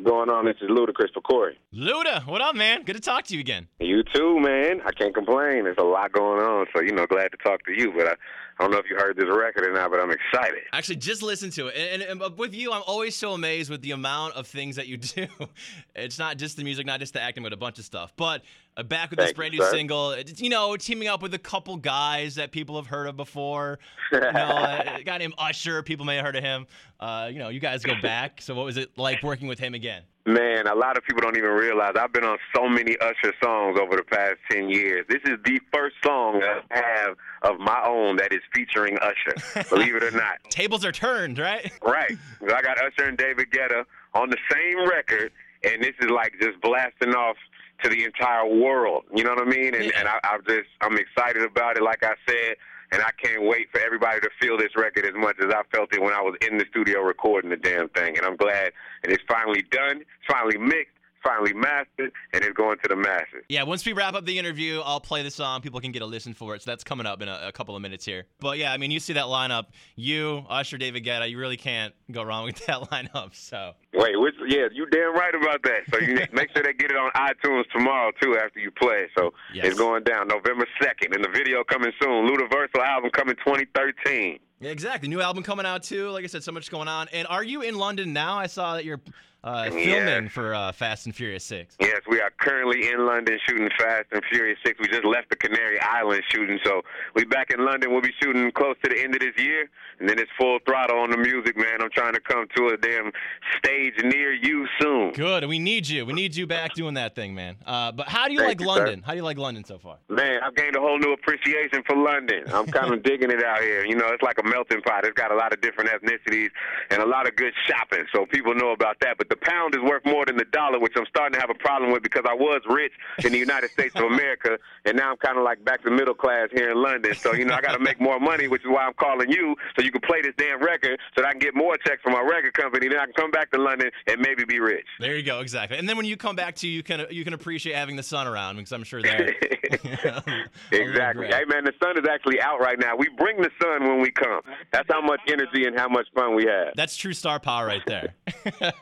What's going on? This is Ludacris for Corey. Luda, what up, man? Good to talk to you again. You too, man. I can't complain. There's a lot going on, so you know, glad to talk to you. But I, I don't know if you heard this record or not, but I'm excited. Actually, just listen to it. And, and, and with you, I'm always so amazed with the amount of things that you do. It's not just the music, not just the acting, but a bunch of stuff. But uh, back with this brand you, new sir. single, you know, teaming up with a couple guys that people have heard of before. You know, uh, a guy named Usher, people may have heard of him. Uh, you know, you guys go back. So what was it like working with him again? Man, a lot of people don't even realize I've been on so many Usher songs over the past 10 years. This is the first song I have of my own that is featuring Usher, believe it or not. Tables are turned, right? Right. I got Usher and David Guetta on the same record, and this is like just blasting off to the entire world. You know what I mean? And, Yeah. and I, I'm just, I'm excited about it, like I said, and I can't wait for everybody to feel this record as much as I felt it when I was in the studio recording the damn thing. And I'm glad, and it's finally done, it's finally mixed, finally mastered, and it's going to the masses. Yeah, once we wrap up the interview, I'll play the song. People can get a listen for it. So that's coming up in a, a couple of minutes here. But yeah, I mean, you see that lineup. You, Usher, David Guetta, you really can't go wrong with that lineup. So Wait, which, yeah, you damn right about that. So you make sure they get it on iTunes tomorrow too after you play. it. So Yes. it's going down November second, and the video coming soon. Ludaversal album coming 2013. yeah, exactly. New album coming out too. Like I said, so much going on. And are you in London now? I saw that you're uh, filming Yeah. for uh, Fast and Furious Six. Yes, we are currently in London shooting Fast and Furious Six. We just left the Canary Islands shooting, so we back in London. We'll be shooting close to the end of this year, and then it's full throttle on the music, man. I'm trying to come to a damn stage near you soon. Good. We need you. We need you back doing that thing, man. Uh, but how do you like Thank you, sir. London? How do you like London so far? Man, I've gained a whole new appreciation for London. I'm kind of digging it out here. You know, it's like a melting pot. It's got a lot of different ethnicities and a lot of good shopping, so people know about that. But the pound is worth more than the dollar, which I'm starting to have a problem with because I was rich in the United States of America, and now I'm kind of like back to middle class here in London. So, you know, I got to make more money, which is why I'm calling you so you can play this damn record so that I can get more checks from my record company. Then I can come back to London and maybe be rich. There you go. Exactly. And then when you come back to, you can you can appreciate having the sun around because I'm sure there. Exactly. Hey man, the sun is actually out right now. We bring the sun when we come. That's how much energy and how much fun we have. That's true star power right there.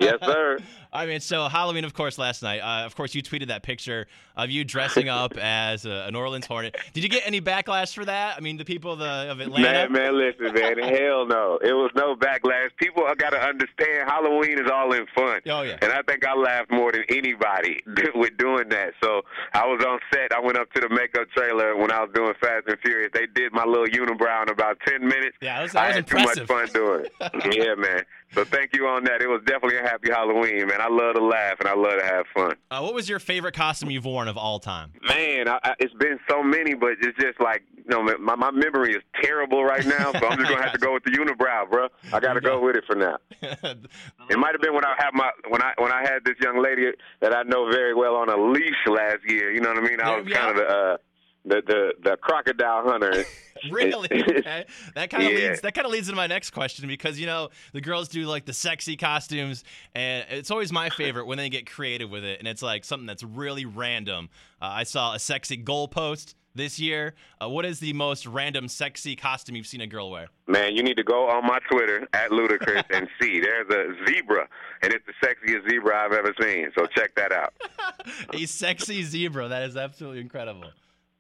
Yes, sir sir. I mean, so Halloween, of course, last night. Uh, of course, you tweeted that picture of you dressing up as a, a New Orleans Hornet. Did you get any backlash for that? I mean, the people of, the, of Atlanta. Man, man, listen, man. Hell no. It was no backlash. People got to understand Halloween is all in fun. Oh, yeah. And I think I laughed more than anybody with doing that. So I was on set. I went up to the makeup trailer when I was doing Fast and Furious. They did my little unibrow in about 10 minutes. Yeah, that was- that I was had impressive. too much fun doing it. yeah, man. So thank you on that. It was definitely a happy Halloween, man. I love to laugh and I love to have fun. Uh, what was your favorite costume you've worn of all time? Man, I, I, it's been so many, but it's just like you know, my my memory is terrible right now. So I'm just gonna have to go with the unibrow, bro. I gotta go with it for now. It might have been when I had my when I when I had this young lady that I know very well on a leash last year. You know what I mean? I was yeah. kind of the uh, the the the crocodile hunter. really? Okay. That kind of Yeah. leads. That kind of leads into my next question because you know the girls do like the sexy costumes, and it's always my favorite when they get creative with it, and it's like something that's really random. Uh, I saw a sexy goalpost this year. Uh, what is the most random sexy costume you've seen a girl wear? Man, you need to go on my Twitter at Ludacris and see. There's a zebra, and it's the sexiest zebra I've ever seen. So check that out. a sexy zebra. That is absolutely incredible.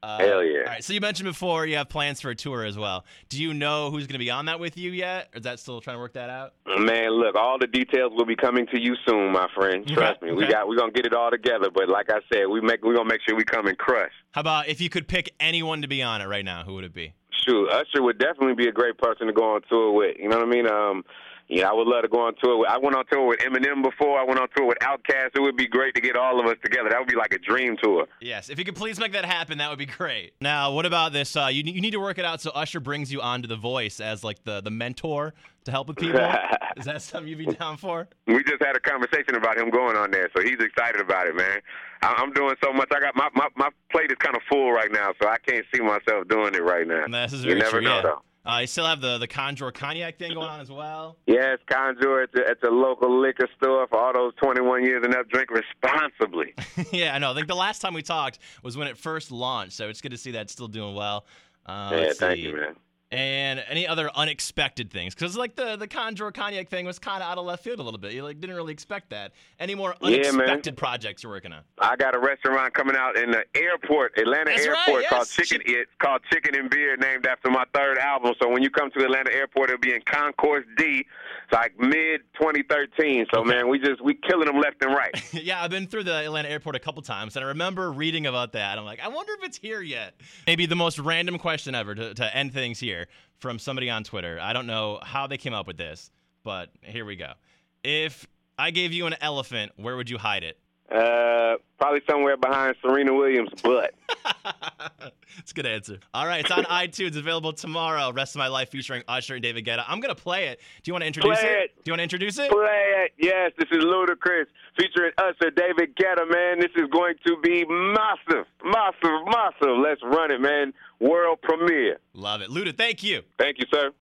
Uh, Hell yeah. All right. So you mentioned before you have plans for a tour as well. Do you know who's going to be on that with you yet? Or is that still trying to work that out? Man, look, all the details will be coming to you soon, my friend. Trust me. We okay. got we're gonna get it all together. But like I said, we make we're gonna make sure we come and crush. How about if you could pick anyone to be on it right now, who would it be? Shoot, Usher would definitely be a great person to go on tour with. You know what I mean? Um, yeah, I would love to go on tour. With, I went on tour with Eminem before. I went on tour with Outkast. It would be great to get all of us together. That would be like a dream tour. Yes, if you could please make that happen, that would be great. Now, what about this? Uh, you, you need to work it out so Usher brings you onto The Voice as like the, the mentor to help with people. Is that something you'd be down for? We just had a conversation about him going on there, so he's excited about it, man. I'm doing so much. I got my my, my plate is kind of full right now, so I can't see myself doing it right now. This is you never true. know, yeah. though. Uh, you still have the the Conjure Cognac thing going on as well. Yes, Conjure at the, at the local liquor store for all those 21 years and up. Drink responsibly. yeah, I know. I think the last time we talked was when it first launched, so it's good to see that it's still doing well. Uh, yeah, thank see. you, man. And any other unexpected things? Because like the the Conjure Cognac thing was kind of out of left field a little bit. You like didn't really expect that. Any more Yeah, unexpected projects you're working on? I got a restaurant coming out in the airport, Atlanta That's right, Airport, called yes. Chicken. It's called Chicken and Beer, named after my third album. So when you come to Atlanta Airport, it'll be in Concourse D. It's like mid 2013. So Okay. man, we just we killing them left and right. yeah, I've been through the Atlanta airport a couple times, and I remember reading about that. I'm like, I wonder if it's here yet. Maybe the most random question ever to, to end things here from somebody on Twitter. I don't know how they came up with this, but here we go. If I gave you an elephant, where would you hide it? Uh, probably somewhere behind Serena Williams' butt. It's a good answer. All right, it's on iTunes, available tomorrow. Rest of my life featuring Usher and David Guetta. I'm gonna play it. Do you want to introduce Play it. Do you want to introduce it? Play it. Yes, this is Ludacris featuring Usher, and David Guetta, man. This is going to be massive, massive, massive. Let's run it, man. World premiere. Love it, Luda. Thank you. Thank you, sir.